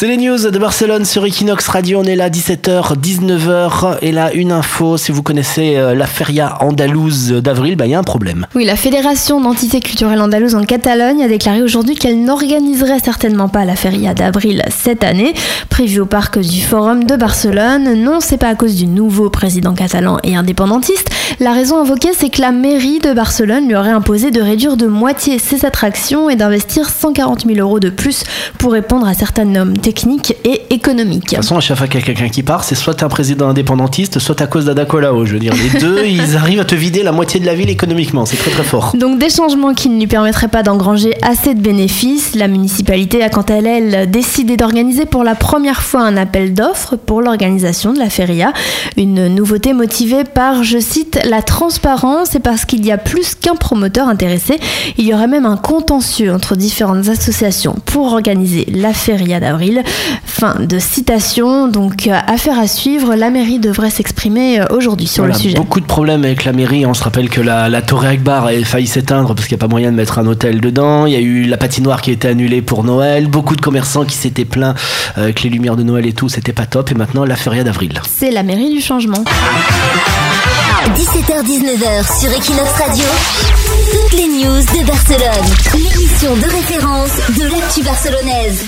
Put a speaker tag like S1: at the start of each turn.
S1: C'est les news de Barcelone sur Equinox Radio. On est là 17h, 19h. Et là, une info. Si vous connaissez euh, la feria andalouse d'avril, bah, il y a un problème.
S2: Oui, la Fédération d'entités culturelles andalouses en Catalogne a déclaré aujourd'hui qu'elle n'organiserait certainement pas la feria d'avril cette année, prévue au parc du Forum de Barcelone. Non, c'est pas à cause du nouveau président catalan et indépendantiste. La raison invoquée, c'est que la mairie de Barcelone lui aurait imposé de réduire de moitié ses attractions et d'investir 140 000 euros de plus pour répondre à certaines normes technique et économique.
S1: De toute façon, à chaque fois qu'il y a quelqu'un qui part, c'est soit un président indépendantiste, soit à cause d'Adacolao. Je veux dire, les deux, ils arrivent à te vider la moitié de la ville économiquement. C'est très très fort.
S2: Donc des changements qui ne lui permettraient pas d'engranger assez de bénéfices. La municipalité a quant à elle décidé d'organiser pour la première fois un appel d'offres pour l'organisation de la feria. Une nouveauté motivée par, je cite, la transparence et parce qu'il y a plus qu'un promoteur intéressé. Il y aurait même un contentieux entre différentes associations pour organiser la feria d'avril. Fin de citation. Donc, euh, affaire à suivre. La mairie devrait s'exprimer euh, aujourd'hui sur le sujet.
S1: Beaucoup de problèmes avec la mairie. On se rappelle que la, la Torre Akbar a failli s'éteindre parce qu'il n'y a pas moyen de mettre un hôtel dedans. Il y a eu la patinoire qui a été annulée pour Noël. Beaucoup de commerçants qui s'étaient plaints euh, que les lumières de Noël et tout, c'était pas top. Et maintenant, la feria d'avril.
S2: C'est la mairie du changement.
S3: 17h-19h sur Equinox Radio. Toutes les news de Barcelone. L'émission de référence de l'actu barcelonaise.